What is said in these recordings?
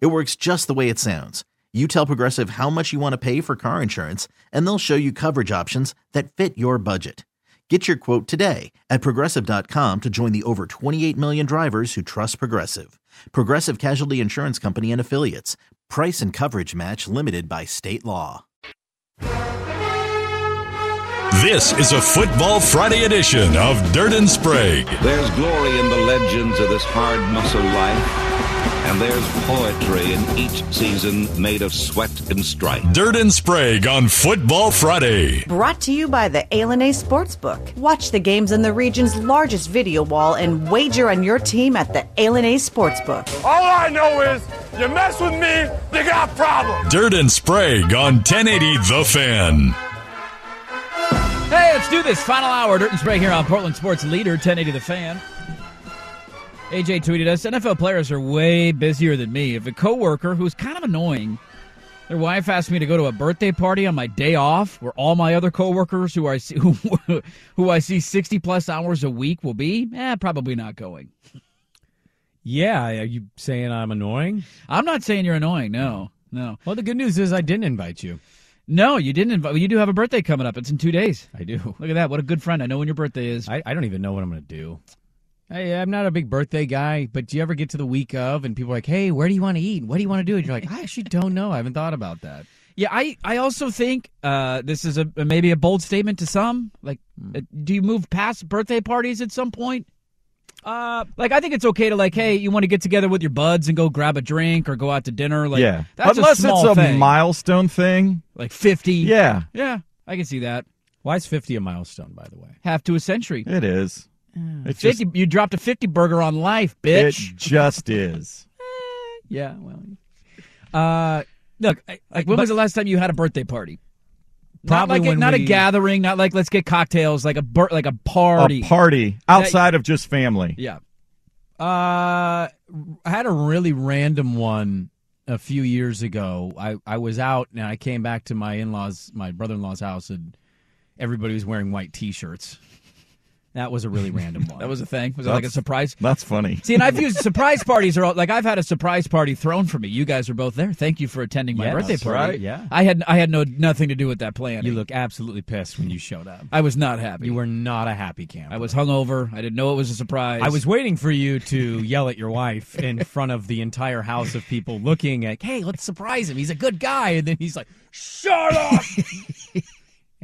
It works just the way it sounds. You tell Progressive how much you want to pay for car insurance, and they'll show you coverage options that fit your budget. Get your quote today at progressive.com to join the over 28 million drivers who trust Progressive. Progressive Casualty Insurance Company and Affiliates. Price and coverage match limited by state law. This is a Football Friday edition of Dirt and Sprague. There's glory in the legends of this hard muscle life, and there's poetry in each season made of sweat and strife. Dirt and Sprague on Football Friday. Brought to you by the A Sportsbook. Watch the games on the region's largest video wall and wager on your team at the A Sportsbook. All I know is you mess with me, you got problems. Dirt and Sprague on 1080 The Fan. Hey, let's do this. Final hour, Dirt and Sprague here on Portland Sports Leader, 1080 The Fan. AJ tweeted us, NFL players are way busier than me. If a coworker who's kind of annoying, their wife asked me to go to a birthday party on my day off, where all my other coworkers who I see who, who I see 60 plus hours a week will be, eh, probably not going. Yeah, are you saying I'm annoying? I'm not saying you're annoying. No, no. Well, the good news is I didn't invite you. No, you didn't invite. You do have a birthday coming up. It's in two days. I do. Look at that. What a good friend. I know when your birthday is. I, I don't even know what I'm going to do. I, I'm not a big birthday guy, but do you ever get to the week of and people are like, hey, where do you want to eat? What do you want to do? And you're like, I actually don't know. I haven't thought about that. Yeah, I, I also think uh, this is a maybe a bold statement to some. Like, uh, do you move past birthday parties at some point? Uh, like I think it's okay to like, hey, you want to get together with your buds and go grab a drink or go out to dinner. Like, yeah, that's unless a small it's a thing. milestone thing. like fifty. Yeah, yeah, I can see that. Why is 50 a milestone, by the way? Half to a century. it is. It's just, you dropped a fifty burger on life, bitch. it just is. yeah. Well. Uh, look. I- Like, when was the last time you had a birthday party? Probably not like a, when not a gathering. Not like let's get cocktails. Like a bir- like a party. A party outside of just family. yeah. Uh, I had a really random one a few years ago. I, I was out and I came back to my in laws, my brother in law's house, and everybody was wearing white t shirts. That was a really random one. That was a thing. Was it like a surprise? That's funny. See, and I've used surprise parties are all, like I've had a surprise party thrown for me. You guys are both there. Thank you for attending my birthday party. right, yeah. I had I had no nothing to do with that plan. You look absolutely pissed when you showed up. I was not happy. You were not a happy camper. I was hungover. I didn't know it was a surprise. I was waiting for you to yell at your wife in front of the entire house of people looking at, hey, let's surprise him. He's a good guy. And then he's like, shut up.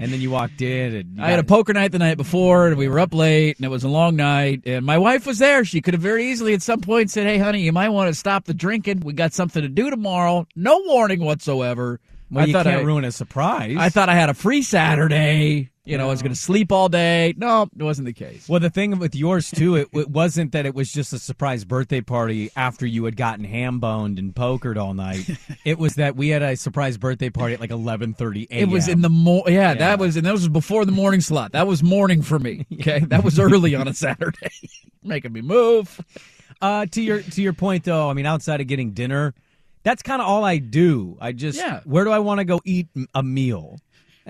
And then you walked in and I had a poker night the night before, and we were up late, and it was a long night. And my wife was there. She could have very easily at some point said, "Hey, honey, you might want to stop the drinking. We got something to do tomorrow. No warning whatsoever." well, I you thought can't I, ruin a surprise. I thought I had a free Saturday. You know, I was going to sleep all day. No, it wasn't the case. Well, the thing with yours too, it, it wasn't that it was just a surprise birthday party after you had gotten ham boned and pokered all night. it was that we had a surprise birthday party at like eleven thirty a.m. It was in the mo- yeah, that was and that was before the morning slot. That was morning for me. Okay, that was early on a Saturday, making me move. Uh, to your to your point though, I mean, outside of getting dinner, that's kind of all I do. I just Yeah. where do I want to go eat a meal?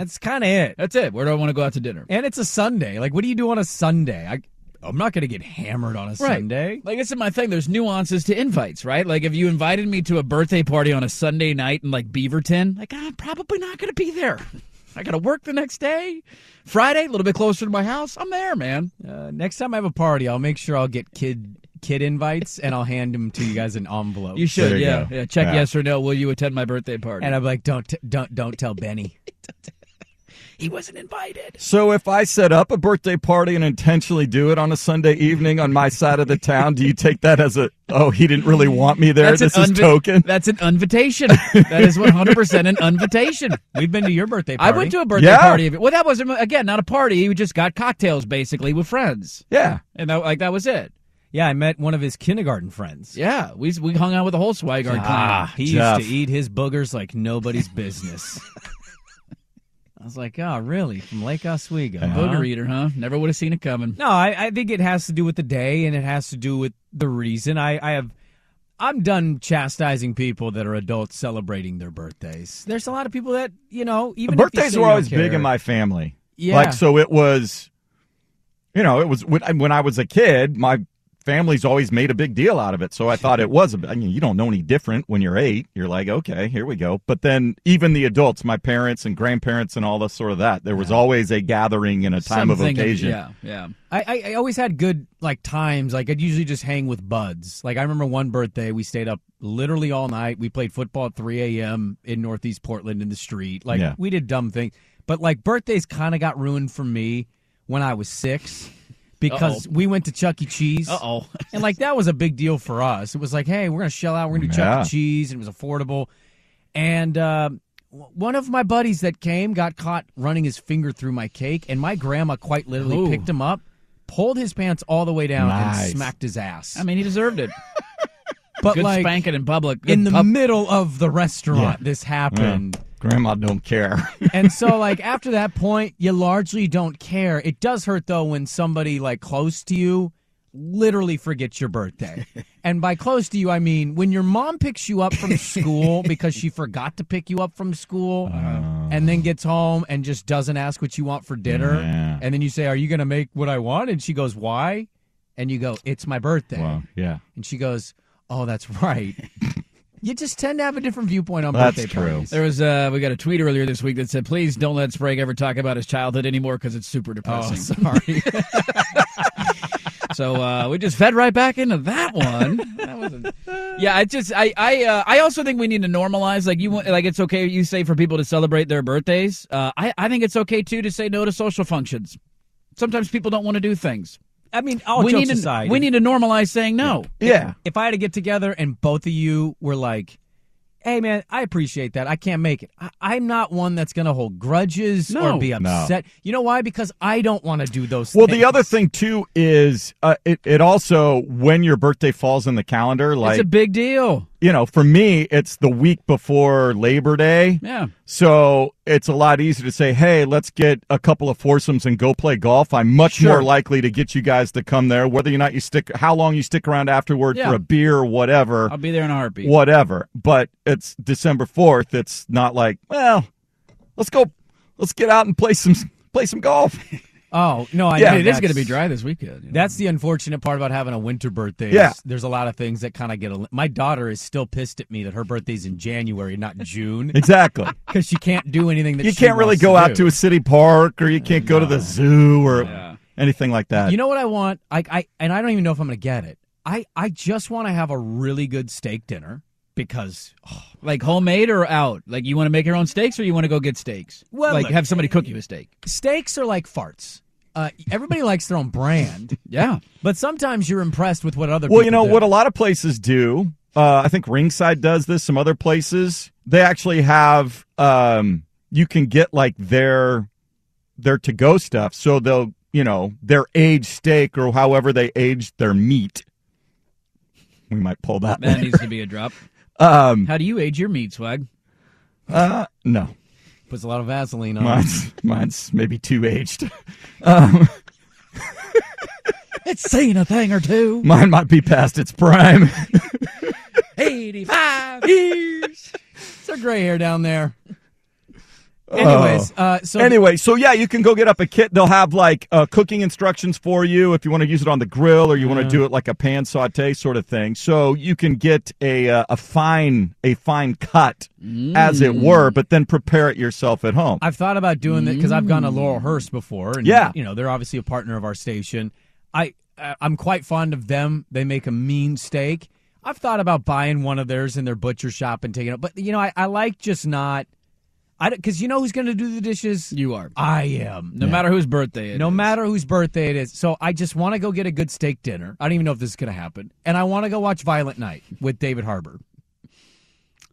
That's kind of it. That's it. Where do I want to go out to dinner? And it's a Sunday. Like, what do you do on a Sunday? I I'm not going to get hammered on a Sunday. Like this is my thing. There's nuances to invites, right? Like if you invited me to a birthday party on a Sunday night in like Beaverton, like I'm probably not going to be there. I got to work the next day. Friday, a little bit closer to my house. I'm there, man. Uh, next time I have a party, I'll make sure I'll get kid kid invites and I'll hand them to you guys in envelopes. You should, you yeah, go. yeah. Check Yeah. yes or no. Will you attend my birthday party? and I'm like, don't t- don't don't tell Benny. he wasn't invited. So if I set up a birthday party and intentionally do it on a Sunday evening on my side of the town, do you take that as a oh he didn't really want me there? this is unvi- token. That's an invitation. that is 100 percent an invitation. We've been to your birthday party. I went to a birthday Yeah. party. Well, that was again not a party. We just got cocktails basically with friends, Yeah. and that, like that was it. Yeah, I met one of his kindergarten friends. Yeah, we we hung out with the whole Swigard clan. Ah, he Jeff. used to eat his boogers like nobody's business. I was like, oh, really? From Lake Oswego? huh?" Booger eater, huh? Never would have seen it coming. No, I, I think it has to do with the day, and it has to do with the reason. I, I have, I'm done chastising people that are adults celebrating their birthdays. There's a lot of people that you know, even if you Birthdays were always don't big in my family. Yeah. Like, so it was, you know, it was when, when I was a kid, my family's always made a big deal out of it. So I thought it was, a, I mean, you don't know any different when you're eight. You're like, okay, here we go. But then even the adults, my parents and grandparents and all this sort of that, there was always a gathering and a time of Something occasion. yeah, yeah. I, I, I always had good like times. Like I'd usually just hang with buds. Like I remember one birthday, we stayed up literally all night. We played football at 3 a.m. in Northeast Portland in the street. Like Yeah. we did dumb things. But like birthdays kind of got ruined for me when I was six because we went to Chuck E. Cheese. Uh oh. And like that was a big deal for us. It was like, hey, we're gonna shell out. We're gonna do Chuck E. Cheese, and it was affordable. And uh, one of my buddies that came got caught running his finger through my cake, and my grandma quite literally Ooh. picked him up, pulled his pants all the way down, Nice. and smacked his ass. I mean, he deserved it. but Good like spanking in public. Good in the pub- middle of the restaurant, Yeah. this happened. Grandma don't care. and so like after that point you largely don't care. It does hurt though when somebody like close to you literally forgets your birthday. And by close to you i mean when your mom picks you up from school because she forgot to pick you up from school uh. and then gets home and just doesn't ask what you want for dinner Yeah. and then you say are you going to make what i want? And she goes why? And you go it's my birthday. Well, yeah. and she goes oh that's right you just tend to have a different viewpoint on That's birthday true. parties. There was uh, we got a tweet earlier this week that said, "Please don't let Sprague ever talk about his childhood anymore because it's super Oh, depressing." sorry. So uh, we just fed right back into that one. That wasn't. Yeah, I just I I uh, I also think we need to normalize like you want like it's okay you say for people to celebrate their birthdays. Uh, I I think it's okay too to say no to social functions. Sometimes people don't want to do things. I mean, all we jokes need to aside, we need to normalize saying no. Yeah. if I had to get together and both of you were like, "Hey, man, I appreciate that. I can't make it. I, I'm not one that's going to hold grudges No. or be No. upset. You know why? Because I don't want to do those. Well, things. the other thing too is uh, it. It also when your birthday falls in the calendar, like it's a big deal. You know, for me, it's the week before Labor Day. Yeah. So it's a lot easier to say, hey, let's get a couple of foursomes and go play golf. I'm much Sure. more likely to get you guys to come there, whether or not you stick, how long you stick around afterward Yeah. for a beer or whatever, I'll be there in a heartbeat. whatever. But it's December 4th. It's not like, well, let's go, let's get out and play some, play some golf. Oh no, I Yeah, know it is going to be dry this weekend. you know. That's the unfortunate part about having a winter birthday. Yeah. There's a lot of things that kind of get. A, my daughter is still pissed at me that her birthday's in January, not June, Exactly. because she can't do anything that you can't really go out do. to a city park or you can't go to the zoo or anything like that. You know what I want? I, I and I don't even know if I'm going to get it. I, I just want to have a really good steak dinner because like homemade or out. Like you want to make your own steaks or you want to go get steaks. Well, like look- have somebody cook you a steak. steaks are like farts. Uh, everybody likes their own brand, Yeah. but sometimes you're impressed with what other. Well, people you know do. what a lot of places do. Uh, I think Ringside does this. Some other places they actually have. Um, you can get like their their to go stuff. So they'll you know their aged steak or however they aged their meat. We might pull that. That needs to be a drop. Um, How do you age your meat, swag? uh, no, puts a lot of Vaseline on. mine's mine's maybe too aged. Um, It's saying a thing or two. mine might be past its prime. 85 years. It's a gray hair down there. Anyways, uh, so anyway, so yeah, you can go get up a kit. They'll have like uh, cooking instructions for you if you want to use it on the grill or you want to do it like a pan saute sort of thing. So you can get a uh, a fine a fine cut, as it were, but then prepare it yourself at home. I've thought about doing that because I've gone to Laurelhurst before, and Yeah. you know they're obviously a partner of our station. I uh, I'm quite fond of them. They make a mean steak. I've thought about buying one of theirs in their butcher shop and taking it, but you know I, I like just not. I because you know who's going to do the dishes. You are. I am. No matter whose birthday it no is. matter whose birthday it is. So I just want to go get a good steak dinner. I don't even know if this is going to happen, and I want to go watch Violent Night with David Harbour.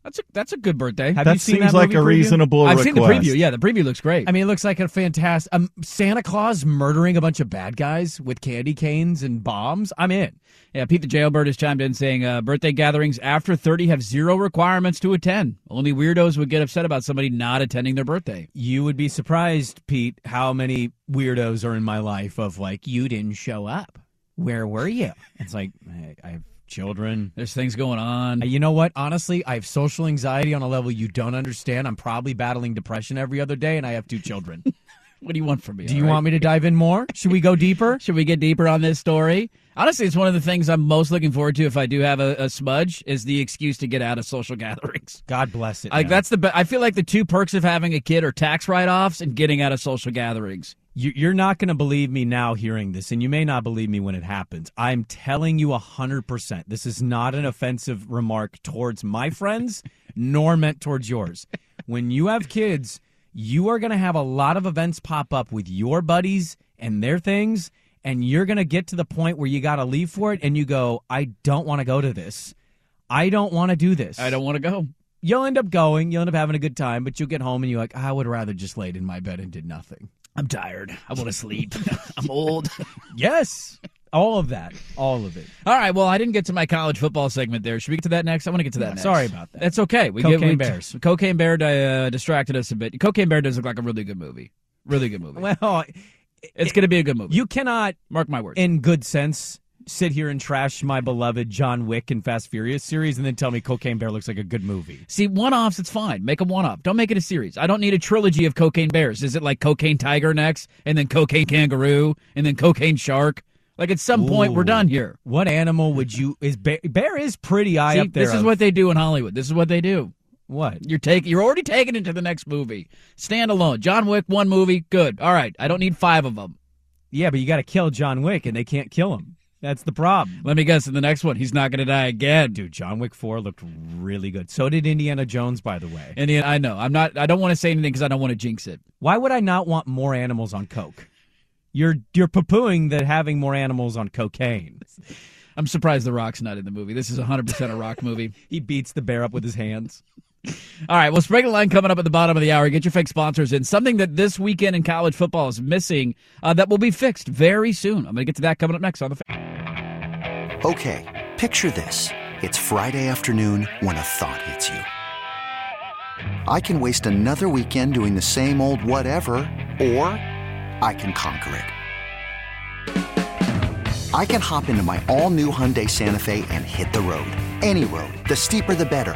That's a that's a good birthday. Have that you seen seems that like a preview? reasonable I've request. seen the preview. Yeah, the preview looks great. I mean, it looks like a fantastic um, Santa Claus murdering a bunch of bad guys with candy canes and bombs. I'm in. Yeah, Pete the Jailbird has chimed in saying uh, birthday gatherings after 30 have zero requirements to attend. Only weirdos would get upset about somebody not attending their birthday. You would be surprised, Pete, how many weirdos are in my life of like, you didn't show up. Where were you? It's like, I, I have children. There's things going on. You know what? Honestly, I have social anxiety on a level you don't understand. I'm probably battling depression every other day, and I have two children. What do you want from me? Do you want me to dive in more? Should we go deeper? Should we get deeper on this story? Honestly, it's one of the things I'm most looking forward to if I do have a, a smudge is the excuse to get out of social gatherings. God bless it. Like man. that's the be- I feel like the two perks of having a kid are tax write-offs and getting out of social gatherings. You- You're not going to believe me now hearing this, and you may not believe me when it happens. I'm telling you 100%. This is not an offensive remark towards my friends, nor meant towards yours. When you have kids, you are going to have a lot of events pop up with your buddies and their things, and you're going to get to the point where you got to leave for it, and you go, I don't want to go to this. I don't want to do this. I don't want to go. You'll end up going, you'll end up having a good time, but you'll get home and you're like, I would rather just laid in my bed and did nothing. I'm tired. I want to sleep. I'm old. Yes. All of that. All of it. All right. Well, I didn't get to my college football segment there. Should we get to that next? I want to get to that Yeah, next. sorry about that. That's okay. We Cocaine get, we, Bears. Cocaine Bear uh, distracted us a bit. Cocaine Bear does look like a really good movie. Really good movie. Well, it's going to be a good movie. you cannot, Mark my words. in good sense, sit here and trash my beloved John Wick and Fast Furious series and then tell me Cocaine Bear looks like a good movie. See, one offs, it's fine. Make a one off. Don't make it a series. I don't need a trilogy of cocaine bears. Is it like cocaine tiger next, and then cocaine kangaroo, and then cocaine shark? Like at some point, we're done here. What animal would you is bear, bear is pretty high See, up there. this is of- what they do in Hollywood. This is what they do. what? You're taking. You're already taking it to the next movie. Stand alone. John Wick, one movie, good. All right. I don't need five of them. Yeah, but you got to kill John Wick and they can't kill him. That's the problem. Let me guess. In the next one, he's not going to die again. Dude, John Wick 4 looked really good. So did Indiana Jones, by the way. And I know. I'm not. I don't want to say anything because I don't want to jinx it. Why would I not want more animals on coke? You're you're poo-pooing that having more animals on cocaine. I'm surprised The Rock's not in the movie. This is 100% a Rock movie. He beats the bear up with his hands. All right, well, Sprinkle Line coming up at the bottom of the hour. Get your fake sponsors in. Something that this weekend in college football is missing uh, that will be fixed very soon. I'm going to get to that coming up next on the. Okay, picture this. It's Friday afternoon when a thought hits you. I can waste another weekend doing the same old whatever, or I can conquer it. I can hop into my all new Hyundai Santa Fe and hit the road. Any road. The steeper, the better.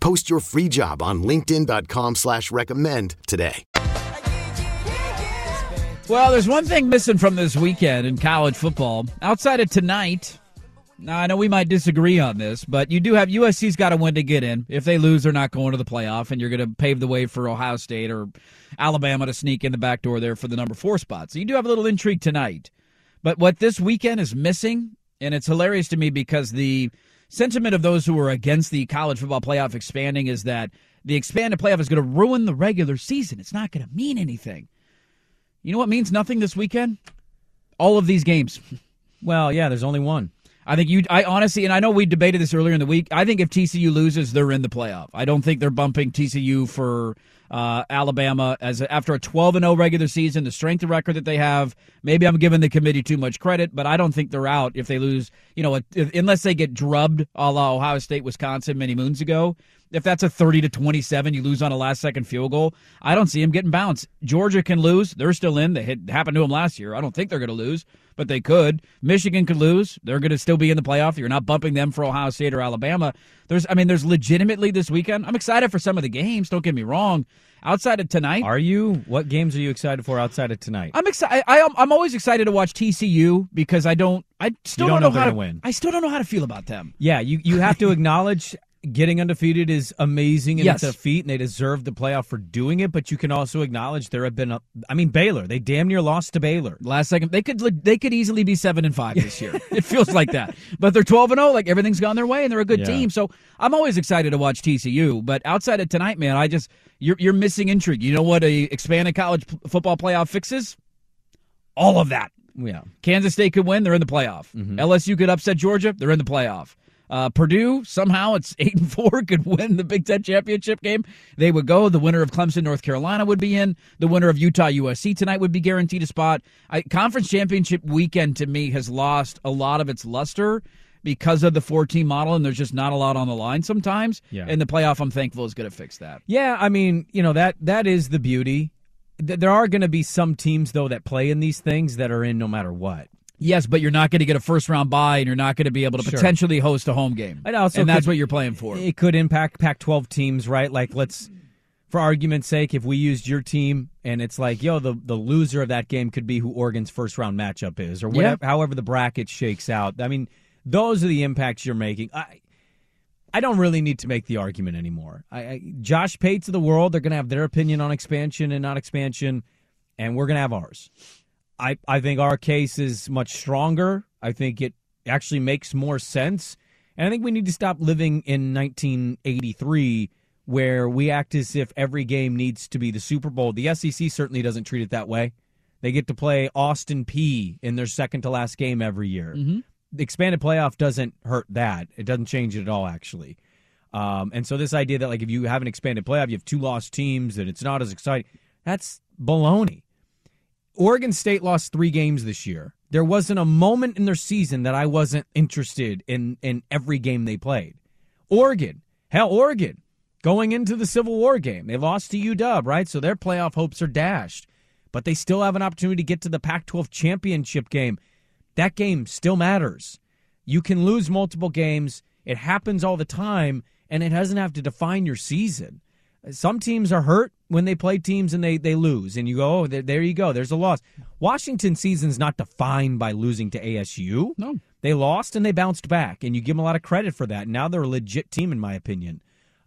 Post your free job on linkedin.com slash recommend today. Well, there's one thing missing from this weekend in college football. Outside of tonight, Now, I know we might disagree on this, but you do have USC's got to win to get in. If they lose, they're not going to the playoff, and you're going to pave the way for Ohio State or Alabama to sneak in the back door there for the number four spot. So you do have a little intrigue tonight. But what this weekend is missing, and it's hilarious to me because the sentiment of those who are against the college football playoff expanding is that the expanded playoff is going to ruin the regular season. It's not going to mean anything. You know what means nothing this weekend? All of these games. Well, yeah, there's only one. I think you. I honestly, and I know we debated this earlier in the week. I think if TCU loses, they're in the playoff. I don't think they're bumping TCU for uh, Alabama as after a 12 and 0 regular season, the strength of record that they have. Maybe I'm giving the committee too much credit, but I don't think they're out if they lose. You know, if, unless they get drubbed, a la Ohio State, Wisconsin many moons ago. If that's a 30 to 27, you lose on a last second field goal. I don't see them getting bounced. Georgia can lose; they're still in. They had happened to them last year. I don't think they're going to lose, but they could. Michigan could lose; they're going to still be in the playoff. You're not bumping them for Ohio State or Alabama. There's, I mean, there's legitimately this weekend. I'm excited for some of the games. Don't get me wrong. Outside of tonight, are you? What games are you excited for outside of tonight? I'm excited. I, am always excited to watch TCU because I don't. I still don't, don't, know, how to win. I still don't know how to feel about them. Yeah, you you have to acknowledge getting undefeated is amazing and yes. it's a feat and they deserve the playoff for doing it but you can also acknowledge there have been a, I mean Baylor they damn near lost to Baylor. Last second they could they could easily be 7 and 5 this year. It feels like that. But they're 12 and 0 like everything's gone their way and they're a good Yeah. team. So I'm always excited to watch TCU but outside of tonight man I just you're you're missing intrigue. You know what a expanded college p- football playoff fixes? All of that. Yeah. Kansas State could win they're in the playoff. Mm-hmm. LSU could upset Georgia they're in the playoff uh, Purdue somehow it's eight and four could win the Big Ten championship game. They would go. The winner of Clemson North Carolina would be in. The winner of Utah USC tonight would be guaranteed a spot. I, conference championship weekend to me has lost a lot of its luster because of the four team model, and there's just not a lot on the line sometimes. Yeah. And the playoff, I'm thankful, is going to fix that. Yeah, I mean, you know that that is the beauty. There are going to be some teams though that play in these things that are in no matter what. Yes, but you're not going to get a first round bye, and you're not going to be able to Sure. potentially host a home game. And also and that's could- what you're playing for. It could impact Pac-12 teams, right? Like, let's, for argument's sake, if we used your team and it's like, yo, the the loser of that game could be who Oregon's first round matchup is, or whatever, however the bracket shakes out. I mean, those are the impacts you're making. I, I don't really need to make the argument anymore. I, I, Josh Pates of the world, they're going to have their opinion on expansion and not expansion, and we're going to have ours. I, I think our case is much stronger. I think it actually makes more sense. And I think we need to stop living in 1983 where we act as if every game needs to be the Super Bowl. The SEC certainly doesn't treat it that way. They get to play Austin Peay in their second to last game every year. The expanded playoff doesn't hurt that. It doesn't change it at all, actually. Um, and so this idea that like if you have an expanded playoff, you have two lost teams, that it's not as exciting. That's baloney. Oregon State lost three games this year. There wasn't a moment in their season that I wasn't interested in in every game they played. Oregon, hell, Oregon, going into the Civil War game, they lost to UW, right? So their playoff hopes are dashed, but they still have an opportunity to get to the Pac-12 championship game. That game still matters. You can lose multiple games. It happens all the time, and it doesn't have to define your season. Some teams are hurt when they play teams and they, they lose, and you go, oh, there, there you go. There's a loss. Washington season's not defined by losing to ASU. No. They lost and they bounced back, and you give them a lot of credit for that. Now they're a legit team, in my opinion.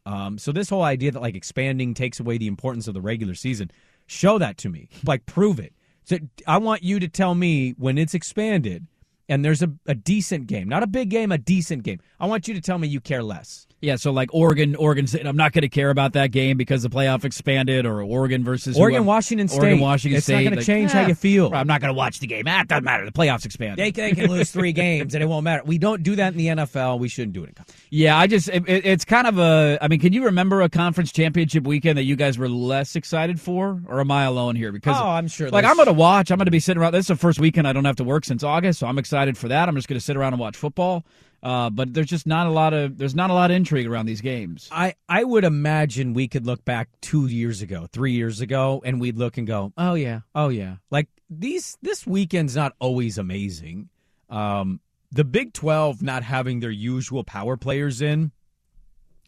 Um, so this whole idea that like expanding takes away the importance of the regular season, show that to me. Like prove it. So I want you to tell me when it's expanded and there's a, a decent game, not a big game, a decent game. I want you to tell me you care less. Yeah, so like Oregon, Oregon State. I'm not going to care about that game because the playoff expanded, or Oregon versus Oregon, whoever- Washington State. Oregon, Washington It's not State. gonna like, change how eh, you feel. I'm not going to watch the game. Ah, it doesn't matter. The playoffs expanded. They, they can lose three games and it won't matter. We don't do that in the NFL. We shouldn't do it in college. Yeah, I just it, it- it's kind of a. I mean, can you remember a conference championship weekend that you guys were less excited for, or am I alone here? Because Oh, I'm sure Like I'm going to watch. I'm going to be sitting around. This is the first weekend I don't have to work since August, so I'm excited for that. I'm just going to sit around and watch football. Uh, but there's just not a lot of there's not a lot of intrigue around these games. I, I would imagine we could look back two years ago, three years ago, and we'd look and go, oh yeah, oh yeah. Like these this weekend's not always amazing. Um, the Big Twelve not having their usual power players in,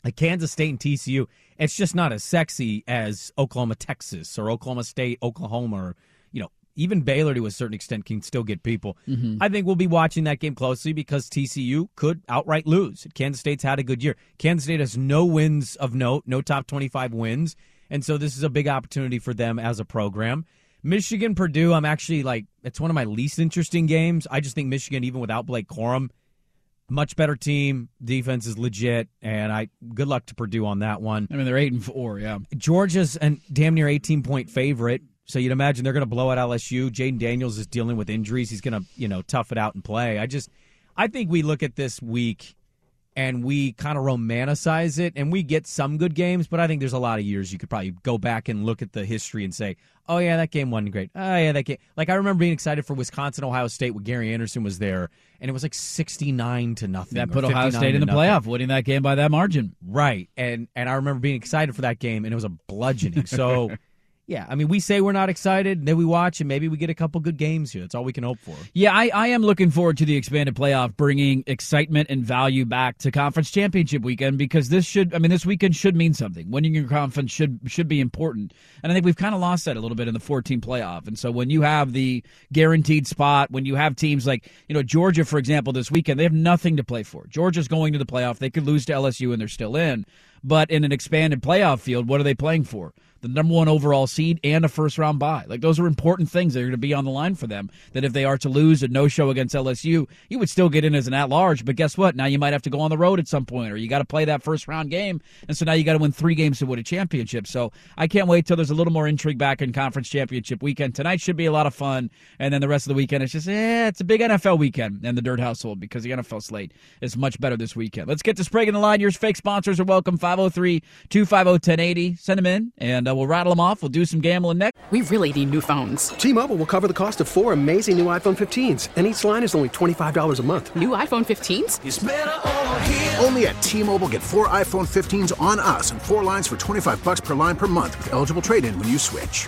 like Kansas State and TCU, it's just not as sexy as Oklahoma, Texas, or Oklahoma State, Oklahoma, or even Baylor to a certain extent can still get people. Mm-hmm. I think we'll be watching that game closely because TCU could outright lose. Kansas State's had a good year. Kansas State has no wins of note, no top 25 wins. And so this is a big opportunity for them as a program. Michigan Purdue, I'm actually like, it's one of my least interesting games. I just think Michigan, even without Blake Corum, much better team. Defense is legit, and I good luck to Purdue on that one. I mean, they're eight and four. Yeah, Georgia's a damn near 18 point favorite. So you'd imagine they're going to blow out LSU. Jayden Daniels is dealing with injuries. He's going to, you know, tough it out and play. I just, I think we look at this week and we kind of romanticize it and we get some good games, but I think there's a lot of years you could probably go back and look at the history and say, oh, yeah, that game wasn't great. Oh, yeah, that game. Like, I remember being excited for Wisconsin, Ohio State when Gary Anderson was there, and it was like 69 to nothing. that put Ohio State in the nothing. playoff, winning that game by that margin. Right. And and I remember being excited for that game and it was a bludgeoning. So yeah, I mean we say we're not excited, then we watch and maybe we get a couple good games here. That's all we can hope for. Yeah, I, I am looking forward to the expanded playoff bringing excitement and value back to conference championship weekend because this should I mean this weekend should mean something. Winning your conference should should be important. And I think we've kind of lost that a little bit in the 14 playoff. And so when you have the guaranteed spot, when you have teams like, you know, Georgia for example this weekend, they have nothing to play for. Georgia's going to the playoff. They could lose to LSU and they're still in. But in an expanded playoff field, what are they playing for? the number one overall seed and a first round bye. Like those are important things that are going to be on the line for them. That if they are to lose a no show against LSU, you would still get in as an at large. But guess what? Now you might have to go on the road at some point, or you got to play that first round game, and so now you got to win three games to win a championship. So I can't wait till there's a little more intrigue back in conference championship weekend. Tonight should be a lot of fun, and then the rest of the weekend it's just eh, it's a big NFL weekend in the Dirt household because the NFL slate is much better this weekend. Let's get to Sprague in the line. Your fake sponsors are welcome. 503 250 1080. Send them in, and uh, we'll rattle them off. We'll do some gambling next. We really need new phones. T-Mobile will cover the cost of four amazing new iPhone 15s, and each line is only $25 a month. New iPhone 15s? Only at T-Mobile get four iPhone 15s on us and four lines for 25 bucks per line per month with eligible trade-in when you switch.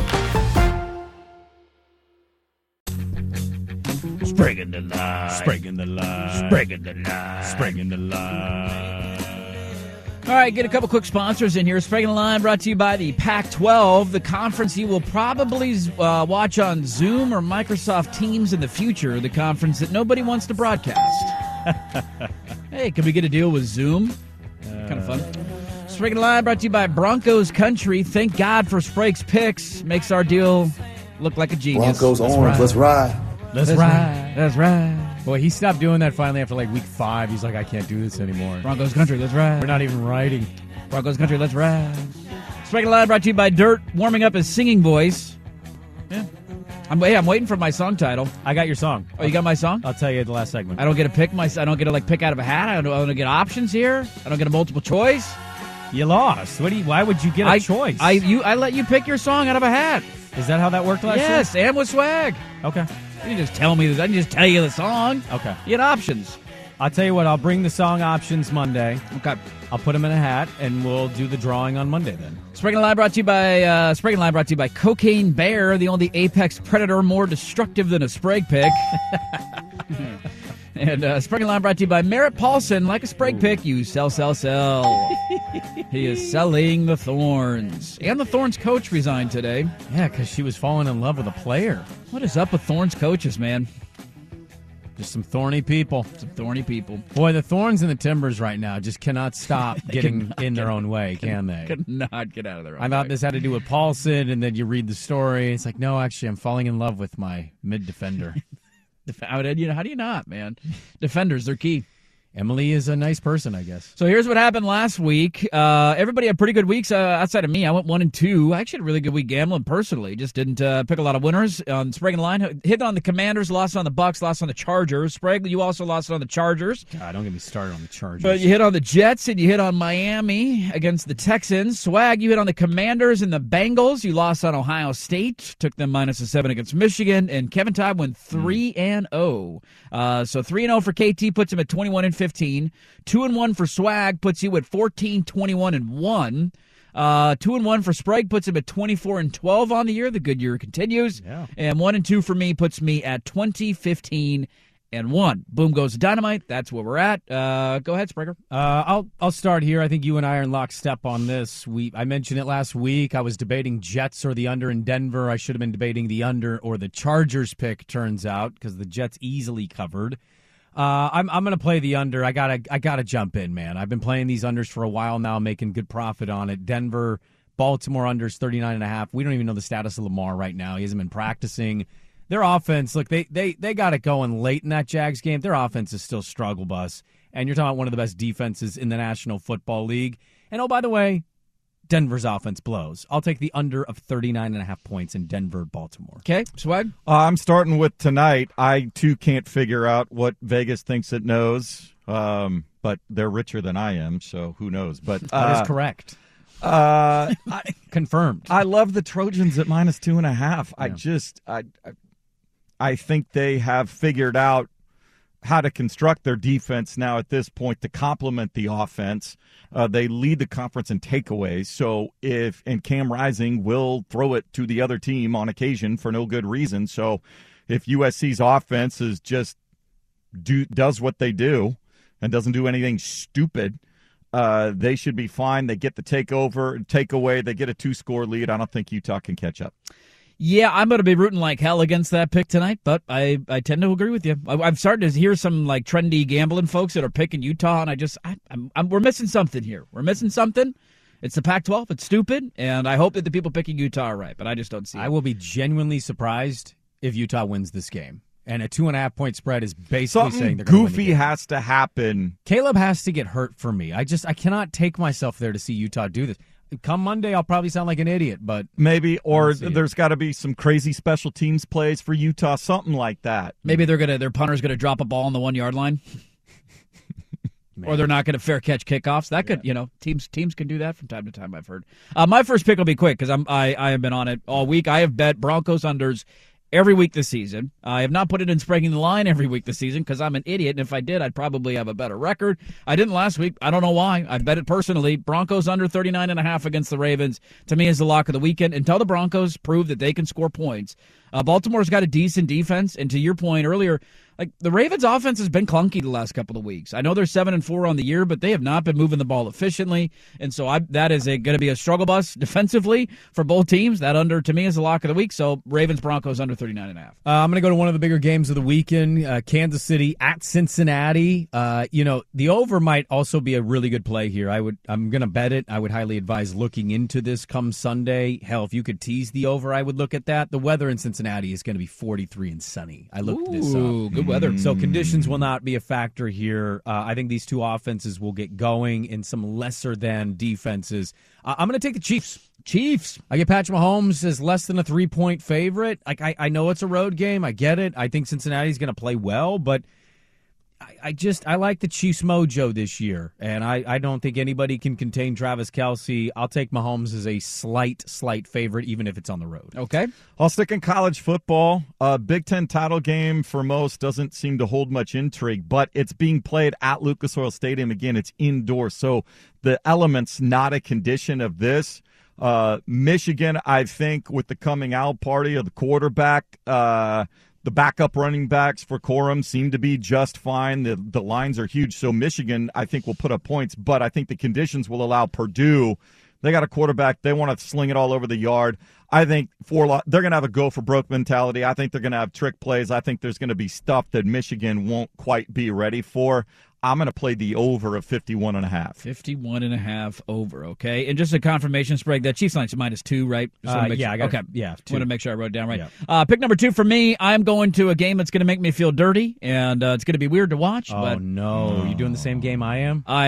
Sprigging the line. Sprigging the line. Sprigging the line. Sprigging the line. All right, get a couple quick sponsors in here. Sprigging the line brought to you by the Pac-12, the conference you will probably uh, watch on Zoom or Microsoft Teams in the future. The conference that nobody wants to broadcast. hey, can we get a deal with Zoom? kind of fun. Sprigging the line brought to you by Broncos Country. Thank God for Sprague's picks. Makes our deal look like a genius. Broncos Let's orange, ride. let's ride. Let's, Let's ride. ride. Let's ride. Boy, he stopped doing that finally after like week five. He's like, I can't do this anymore. Broncos Country, let's ride. We're not even riding. Broncos Country, let's ride. Sprigging the line brought to you by Dirt, warming up his singing voice. Yeah. I'm, hey, I'm waiting for my song title. I got your song. Oh, you got my song? I'll tell you the last segment. I don't get to pick my. I don't get to like pick out of a hat. I don't, I don't get options here. I don't get a multiple choice. You lost. What do you? Why would you get a I, choice? I you I let you pick your song out of a hat. Is that how that worked last year? yes, and with swag. Okay. You just tell me. This. I can just tell you the song. Okay. You had options. I'll tell you what. I'll bring the song options Monday. Okay. I'll put them in a hat, and we'll do the drawing on Monday. Then. Spring and Line brought to you by uh, Spring and Line brought to you by Cocaine Bear, the only apex predator more destructive than a Sprague pick. and uh, Spring Line brought to you by Merritt Paulson. Like a Sprague pick, you sell, sell, sell. he is selling the Thorns. And the Thorns coach resigned today. Yeah, because she was falling in love with a player. What is up with Thorns coaches, man? Just some thorny people. Some thorny people. Boy, the thorns and the timbers right now just cannot stop getting in their own way, can they? Could not get out of their own I thought way. this had to do with Paulson, and then you read the story. It's like, no, actually, I'm falling in love with my mid defender. Def- I would- you know, how do you not, man? Defenders, they're key. Emily is a nice person, I guess. So here's what happened last week. Uh, everybody had pretty good weeks uh, outside of me. I went one and two. I actually had a really good week gambling personally. Just didn't uh, pick a lot of winners on Sprague and Line. Hit on the Commanders, lost on the Bucks, lost on the Chargers. Sprague, you also lost on the Chargers. God, don't get me started on the Chargers. But you hit on the Jets and you hit on Miami against the Texans. Swag, you hit on the Commanders and the Bengals. You lost on Ohio State, took them minus a seven against Michigan, and Kevin Todd went three and zero. Uh, so three and zero for KT puts him at twenty one and 15. Two and one for Swag puts you at 14, 21 and one. Uh, two and one for Sprague puts him at 24 and 12 on the year. The good year continues. Yeah. And one and two for me puts me at 20, 15 and one. Boom goes dynamite. That's where we're at. Uh, go ahead, Sprague. Uh, I'll I'll start here. I think you and I are in lockstep on this. We I mentioned it last week. I was debating Jets or the under in Denver. I should have been debating the under or the Chargers pick. Turns out because the Jets easily covered. Uh, I'm I'm gonna play the under. I gotta I gotta jump in, man. I've been playing these unders for a while now, making good profit on it. Denver, Baltimore unders 39 and a half. We don't even know the status of Lamar right now. He hasn't been practicing. Their offense, look, they they they got it going late in that Jags game. Their offense is still struggle bus, and you're talking about one of the best defenses in the National Football League. And oh, by the way, Denver's offense blows. I'll take the under of 39 and a half points in Denver, Baltimore. Okay, Swag? Uh, I'm starting with tonight. I, too, can't figure out what Vegas thinks it knows, um, but they're richer than I am, so who knows? But uh, That is correct. Uh, I, Confirmed. I love the Trojans at minus two and a half. I just, I, I, I think they have figured out how to construct their defense now at this point to complement the offense. Uh, they lead the conference in takeaways. So if and Cam Rising will throw it to the other team on occasion for no good reason. So if USC's offense is just do does what they do and doesn't do anything stupid, uh, they should be fine. They get the takeover, takeaway. They get a two score lead. I don't think Utah can catch up. Yeah, I'm going to be rooting like hell against that pick tonight, but I, I tend to agree with you. I, I've started to hear some like trendy gambling folks that are picking Utah, and I just I, I'm, I'm, we're missing something here. We're missing something. It's the Pac-12. It's stupid, and I hope that the people picking Utah are right, but I just don't see. I it. will be genuinely surprised if Utah wins this game. And a two and a half point spread is basically saying Something they're going to goofy has to happen. Caleb has to get hurt for me. I just I cannot take myself there to see Utah do this. Come Monday, I'll probably sound like an idiot, but Maybe, or see it. there's got to be some crazy special teams plays for Utah, something like that. Maybe they're gonna their punter's gonna drop a ball on the one yard line. or they're not going to fair catch kickoffs. That could, you know, teams teams can do that from time to time. I've heard. Uh, my first pick will be quick because I'm I I have been on it all week. I have bet Broncos unders every week this season. I have not put it in spreading the line every week this season because I'm an idiot, and if I did, I'd probably have a better record. I didn't last week. I don't know why. I bet it personally. Broncos under 39 and a half against the Ravens to me is the lock of the weekend until the Broncos prove that they can score points. Uh, Baltimore's got a decent defense, and to your point earlier, like the Ravens' offense has been clunky the last couple of weeks. I know they're seven and four on the year, but they have not been moving the ball efficiently, and so I, that is going to be a struggle bus defensively for both teams. That under to me is the lock of the week. So Ravens Broncos under 39 and a half. Uh, I'm going to go to one of the bigger games of the weekend, uh, Kansas City at Cincinnati. Uh, you know, the over might also be a really good play here. I would, I'm going to bet it. I would highly advise looking into this come Sunday. Hell, if you could tease the over, I would look at that. The weather in Cincinnati is going to be 43 and sunny. I looked this Ooh, up. good weather. So conditions will not be a factor here. Uh, I think these two offenses will get going in some lesser than defenses. Uh, I'm going to take the Chiefs. Chiefs. I get Patrick Mahomes as less than a three point favorite. Like I, I know it's a road game. I get it. I think Cincinnati's going to play well, but I, just I like the Chiefs mojo this year, and I, I don't think anybody can contain Travis Kelce. I'll take Mahomes as a slight slight favorite, even if it's on the road. Okay. I'll stick in college football. A Big Ten title game for most doesn't seem to hold much intrigue, but it's being played at Lucas Oil Stadium again. It's indoors, so the elements not a condition of this. Uh, Michigan, I think, with the coming out party of the quarterback, uh, the backup running backs for Corum seem to be just fine. The the lines are huge, so Michigan, I think, will put up points, but I think the conditions will allow Purdue. They got a quarterback. They want to sling it all over the yard. I think for they're going to have a go for broke mentality. I think they're going to have trick plays. I think there's going to be stuff that Michigan won't quite be ready for. I'm going to play the over of 51 and a half. 51 and a half over, okay? And just a confirmation, Sprague, that Chiefs line's minus two, right? Uh, yeah, sure- I got it. okay. Yeah, two. Want to make sure I wrote it down right. Yeah. Uh, pick number two for me, I'm going to a game that's going to make me feel dirty, and uh, it's going to be weird to watch. Oh but no, You're doing the same game I am? I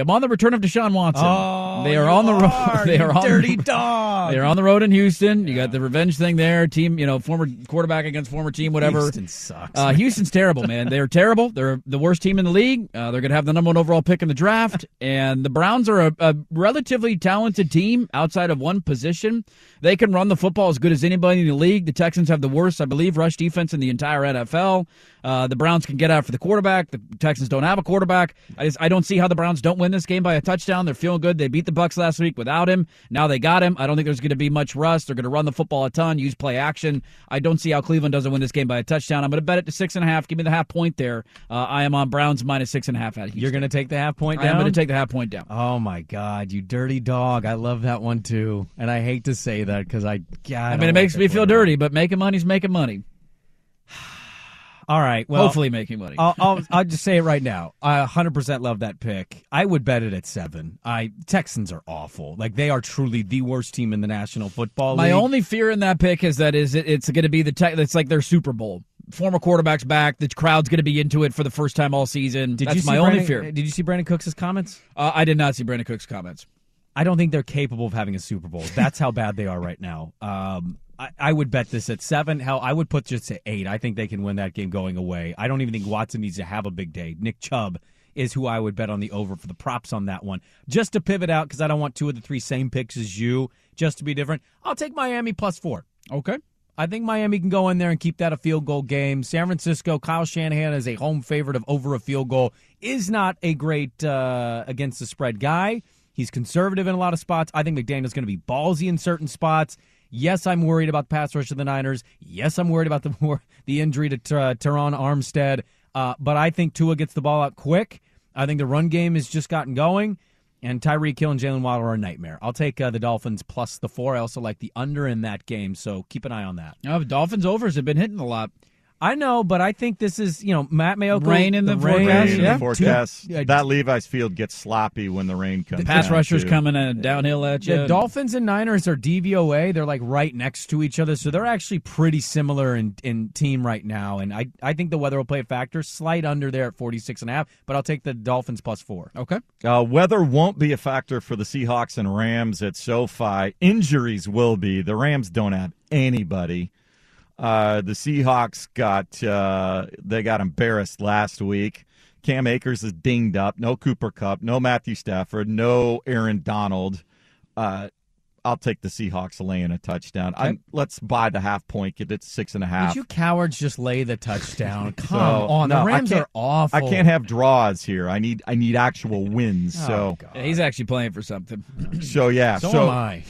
am on the return of Deshaun Watson. Oh, they are on the road. They are on dirty the, dog. They are on the road in Houston. You got the revenge thing there. Team, you know, former quarterback against former team, whatever. Houston sucks. Uh, Houston's terrible, man. They're terrible. They're the worst team in the league. Uh, they're going to have the number one overall pick in the draft. And the Browns are a, a relatively talented team outside of one position. They can run the football as good as anybody in the league. The Texans have the worst, I believe, rush defense in the entire NFL. Uh, the Browns can get after the quarterback. The Texans don't have a quarterback. I just I don't see how the Browns don't win this game by a touchdown. They're feeling good. They beat the Bucks last week without him. Now they got him. I don't think there's going to be much rust. They're going to run the football a ton, use play action. I don't see how Cleveland doesn't win this game by a touchdown. I'm going to bet it to six and a half. Give me the half point there. Uh, I am on Browns minus six and a half at Houston. You're going to take the half point down. am going to take the half point down. Oh my God, you dirty dog! I love that one too, and I hate to say that because I, God, I mean, it makes me feel dirty, but making money's making money. All right, well, Hopefully making money. I'll, I'll I'll just say it right now. I 100% love that pick. I would bet it at seven. I Texans are awful. Like they are truly the worst team in the National Football My League. My only fear in that pick is that is it, it's going to be the tech. It's like their Super Bowl. Former quarterbacks back. The crowd's going to be into it for the first time all season. Did That's you see my only Brandon- fear. Did you see Brandin Cooks' comments? Uh, I did not see Brandin Cooks' comments. I don't think they're capable of having a Super Bowl. That's how bad they are right now. Um, I, I would bet this at seven. Hell, I would put just at eight. I think they can win that game going away. I don't even think Watson needs to have a big day. Nick Chubb is who I would bet on the over for the props on that one. Just to pivot out because I don't want two of the three same picks as you. Just to be different, I'll take Miami plus four. Okay. I think Miami can go in there and keep that a field goal game. San Francisco, Kyle Shanahan is a home favorite of over a field goal. Is not a great uh, against the spread guy. He's conservative in a lot of spots. I think McDaniel's going to be ballsy in certain spots. Yes, I'm worried about the pass rush of the Niners. Yes, I'm worried about the the injury to uh, Terron Armstead. Uh, but I think Tua gets the ball out quick. I think the run game has just gotten going. And Tyreek Hill and Jalen Waddle are a nightmare. I'll take uh, the Dolphins plus the four. I also like the under in that game, so keep an eye on that. Oh, Dolphins overs have been hitting a lot. I know, but I think this is you know Matt Maiocco Rain in the rain, forecast, Rain in yeah. the forecast. Yeah. That Levi's field gets sloppy when the rain comes. The pass down, rushers too. coming uh, downhill at you. The Dolphins and Niners are DVOA. They're like right next to each other, so they're actually pretty similar in, in team right now. And I, I think the weather will play a factor. Slight under there at 46 and a half, but I'll take the Dolphins plus four. Okay. Uh, weather won't be a factor for the Seahawks and Rams at SoFi. Injuries will be. The Rams don't have anybody. Uh, the Seahawks got uh, they got embarrassed last week. Cam Akers is dinged up. No Cooper Kupp. No Matthew Stafford. No Aaron Donald. Uh, I'll take the Seahawks laying a touchdown. I'm, let's buy the half point. Get it six and a half. Would you cowards just lay the touchdown? Come So, on, no, the Rams are awful. I can't have draws here. I need I need actual wins. Oh, so God. Yeah, he's actually playing for something. so yeah. So, so am I.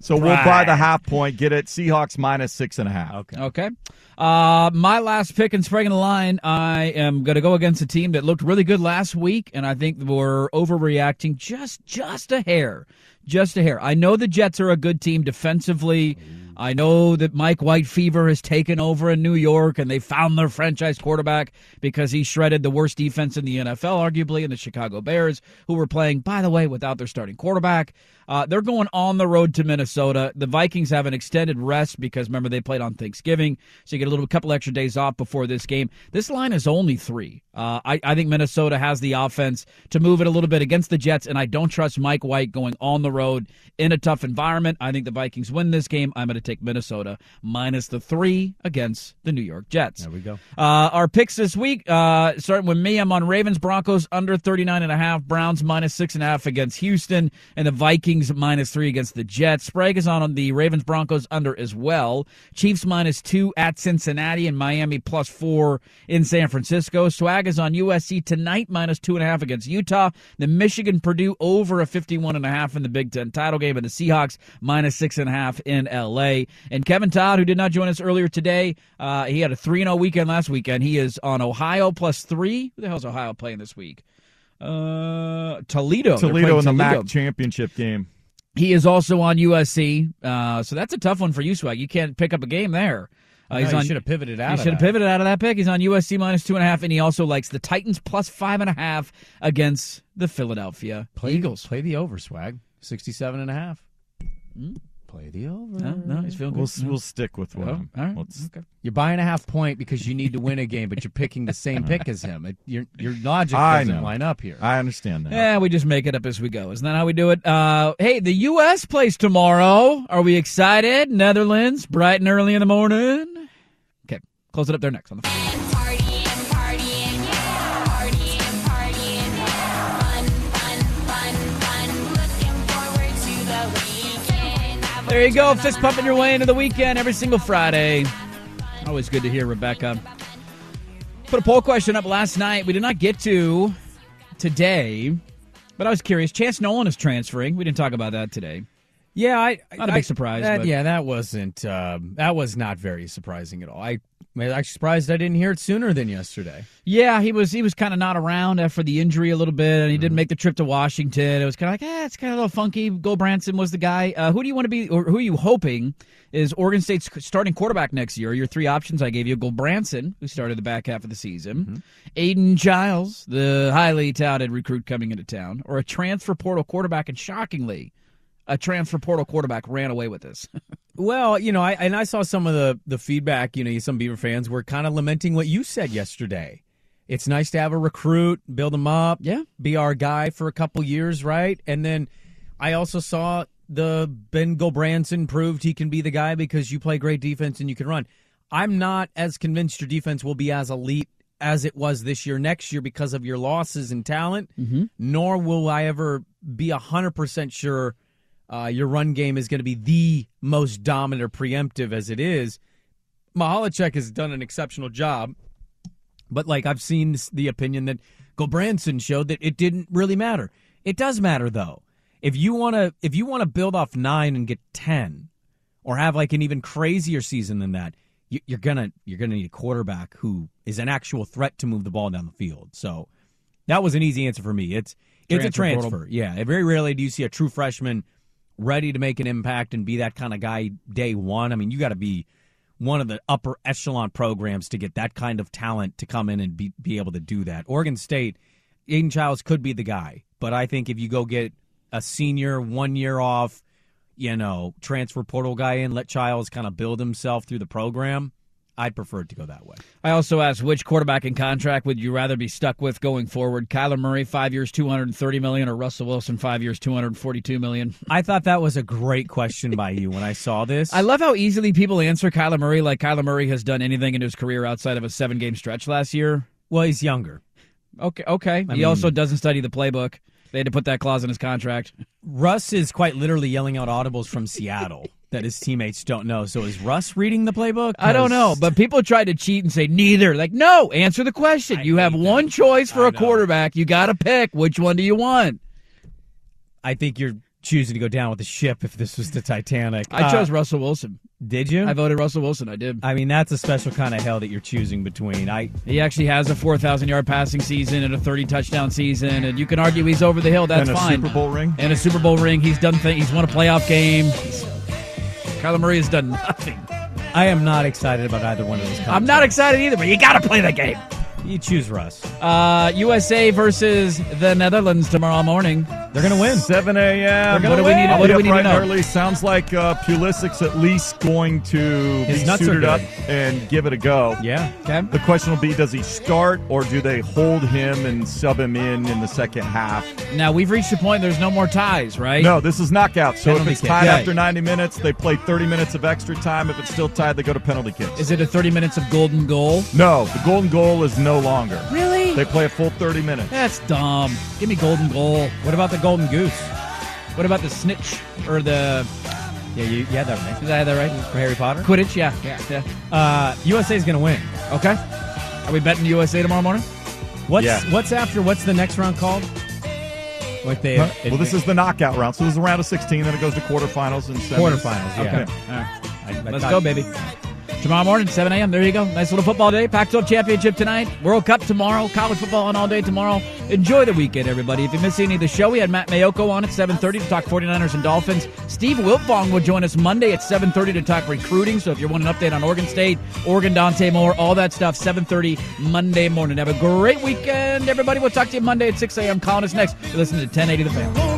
So we'll buy the half point. Get it. Seahawks minus six and a half. Okay. Okay. Uh, my last pick and spreading the line, I am going to go against a team that looked really good last week, and I think we're overreacting just just a hair, just a hair. I know the Jets are a good team defensively. I know that Mike White fever has taken over in New York, and they found their franchise quarterback because he shredded the worst defense in the NFL, arguably, in the Chicago Bears, who were playing, by the way, without their starting quarterback. Uh, they're going on the road to Minnesota. The Vikings have an extended rest because remember they played on Thanksgiving, so you get a little couple extra days off before this game. This line is only three. Uh, I, I think Minnesota has the offense to move it a little bit against the Jets, and I don't trust Mike White going on the road in a tough environment. I think the Vikings win this game. I'm going to take Minnesota minus the three against the New York Jets. There we go. Uh, our picks this week, uh, starting with me, I'm on Ravens, Broncos under 39 and a half, Browns minus six and a half against Houston, and the Vikings minus three against the Jets. Sprague is on the Ravens, Broncos under as well. Chiefs minus two at Cincinnati and Miami plus four in San Francisco. Swag is on USC tonight minus two and a half against Utah. The Michigan Purdue over a 51 and a half in the Big Ten title game, and the Seahawks minus six and a half in LA. And Kevin Todd, who did not join us earlier today, uh, he had a 3 0 weekend last weekend. He is on Ohio plus three. Who the hell's Ohio playing this week? Uh, Toledo. Toledo in the Toledo. MAC championship game. He is also on USC, uh, so that's a tough one for you, Swag. You can't pick up a game there. Uh, No, he's he should have pivoted out He of should have that. pivoted out of that pick. He's on USC minus two and a half, and he also likes the Titans plus five and a half against the Philadelphia Play, Eagles. Play the over, swag. 67 and a half. Play the over. He's feeling We'll good. we'll stick with one. Oh, all right. Let's- Okay. You're buying a half point because you need to win a game, but you're picking the same pick as him. It, your your logic I doesn't know. line up here. I understand that. Yeah, we just make it up as we go. Isn't that how we do it? Uh, hey, the U.S. plays tomorrow. Are we excited? Netherlands, bright and early in the morning. Okay, close it up there next on the. There you go, fist pumping your way into the weekend every single Friday. Always good to hear Rebecca. Put a poll question up last night. We did not get to today, but I was curious. Chance Nolan is transferring. We didn't talk about that today. Yeah, I Not a big surprise, that- but- yeah, that wasn't um, that was not very surprising at all. I I'm actually surprised I didn't hear it sooner than yesterday. Yeah, he was he was kind of not around after the injury a little bit, and he Mm-hmm. didn't make the trip to Washington. It was kind of like, eh, it's kind of a little funky. Gulbranson was the guy. Uh, who do you want to be, or who are you hoping is Oregon State's starting quarterback next year? Your three options I gave you: Gulbranson, who started the back half of the season, Mm-hmm. Aidan Chiles, the highly touted recruit coming into town, or a transfer portal quarterback. And shockingly, a transfer portal quarterback ran away with this. Well, you know, I and I saw some of the the feedback. You know, some Beaver fans were kind of lamenting what you said yesterday. It's nice to have a recruit, build him up, Yeah. be our guy for a couple years, right? And then I also saw the Ben Gulbranson proved he can be the guy because you play great defense and you can run. I'm not as convinced your defense will be as elite as it was this year, next year because of your losses in talent. Mm-hmm. Nor will I ever be hundred percent sure uh, your run game is going to be the most dominant or preemptive as it is. Michalczik has done an exceptional job, but like I've seen the opinion that Gulbranson showed that it didn't really matter. It does matter though. If you want to, if you want to build off nine and get ten, or have like an even crazier season than that, you, you're gonna you're gonna need a quarterback who is an actual threat to move the ball down the field. So that was an easy answer for me. It's it's a Transfer portal. transfer. Yeah, very rarely do you see a true freshman ready to make an impact and be that kind of guy day one. I mean, you got to be one of the upper echelon programs to get that kind of talent to come in and be, be able to do that. Oregon State, Aidan Chiles could be the guy, but I think if you go get a senior one year off, you know, transfer portal guy in, let Chiles kind of build himself through the program, I'd prefer it to go that way. I also asked which quarterback in contract would you rather be stuck with going forward? Kyler Murray, five years, two hundred and thirty million, or Russell Wilson, five years, two hundred and forty-two million. I thought that was a great question by you when I saw this. I love how easily people answer Kyler Murray. Like Kyler Murray has done anything in his career outside of a seven-game stretch last year. Well, he's younger. Okay, okay. I he mean- also doesn't study the playbook. They had to put that clause in his contract. Russ is quite literally yelling out audibles from Seattle that his teammates don't know. So is Russ reading the playbook? I don't know, but people tried to cheat and say neither. Like, no, answer the question. you have one choice for a quarterback. You got to pick. Which one do you want? I think you're choosing to go down with the ship if this was the Titanic. I chose Uh, Russell Wilson. Did you? I voted Russell Wilson. I did. I mean, that's a special kind of hell that you're choosing between. I He actually has a 4,000 yard passing season and a 30 touchdown season, and you can argue he's over the hill. That's and a fine. Super Bowl ring. and a Super Bowl ring. He's done things. He's won a playoff game. Kyler Murray has done nothing. I am not excited about either one of those. I'm not excited either, but you got to play the game. You choose Russ. Uh, USA versus the Netherlands tomorrow morning. They're going to win. 7 a.m. What do we need- what do we need to know? Early. Sounds like uh, Pulisic's at least going to His be suited up and give it a go. Yeah. Okay. The question will be: Does he start, or do they hold him and sub him in in the second half? Now we've reached a point. There's no more ties, right? No, this is knockout. So Penalty if it's tied after 90 minutes, they play 30 minutes of extra time. If it's still tied, they go to penalty kicks. Is it a 30 minutes of golden goal? no, the golden goal is no longer. Really? They play a full 30 minutes. That's dumb. Give me golden goal. What about the Golden Goose? What about the snitch or the? Yeah, you, you had that right. Is that that right? For Harry Potter? Quidditch? Yeah, yeah, yeah. Uh, USA is going to win. Okay. Are we betting USA tomorrow morning? What's Yeah. what's after? What's the next round called? Like they Huh? well, this is the knockout round. So this is a round of 16, then it goes to quarterfinals and semis. quarterfinals. Yeah. Okay. All right. I- I Let's thought- go, baby. Tomorrow morning, 7 a.m. There you go. Nice little football day. Pac 12 championship tonight. World Cup tomorrow. College football on all day tomorrow. Enjoy the weekend, everybody. If you miss any of the show, we had Matt Maiocco on at 7.30 to talk 49ers and Dolphins. Steve Wiltfong will join us Monday at 7.30 to talk recruiting. So if you want an update on Oregon State, Oregon Dante Moore, all that stuff, 7.30 Monday morning. Have a great weekend, everybody. We'll talk to you Monday at 6 a.m. Calling us next. Listening to 1080 The Fan.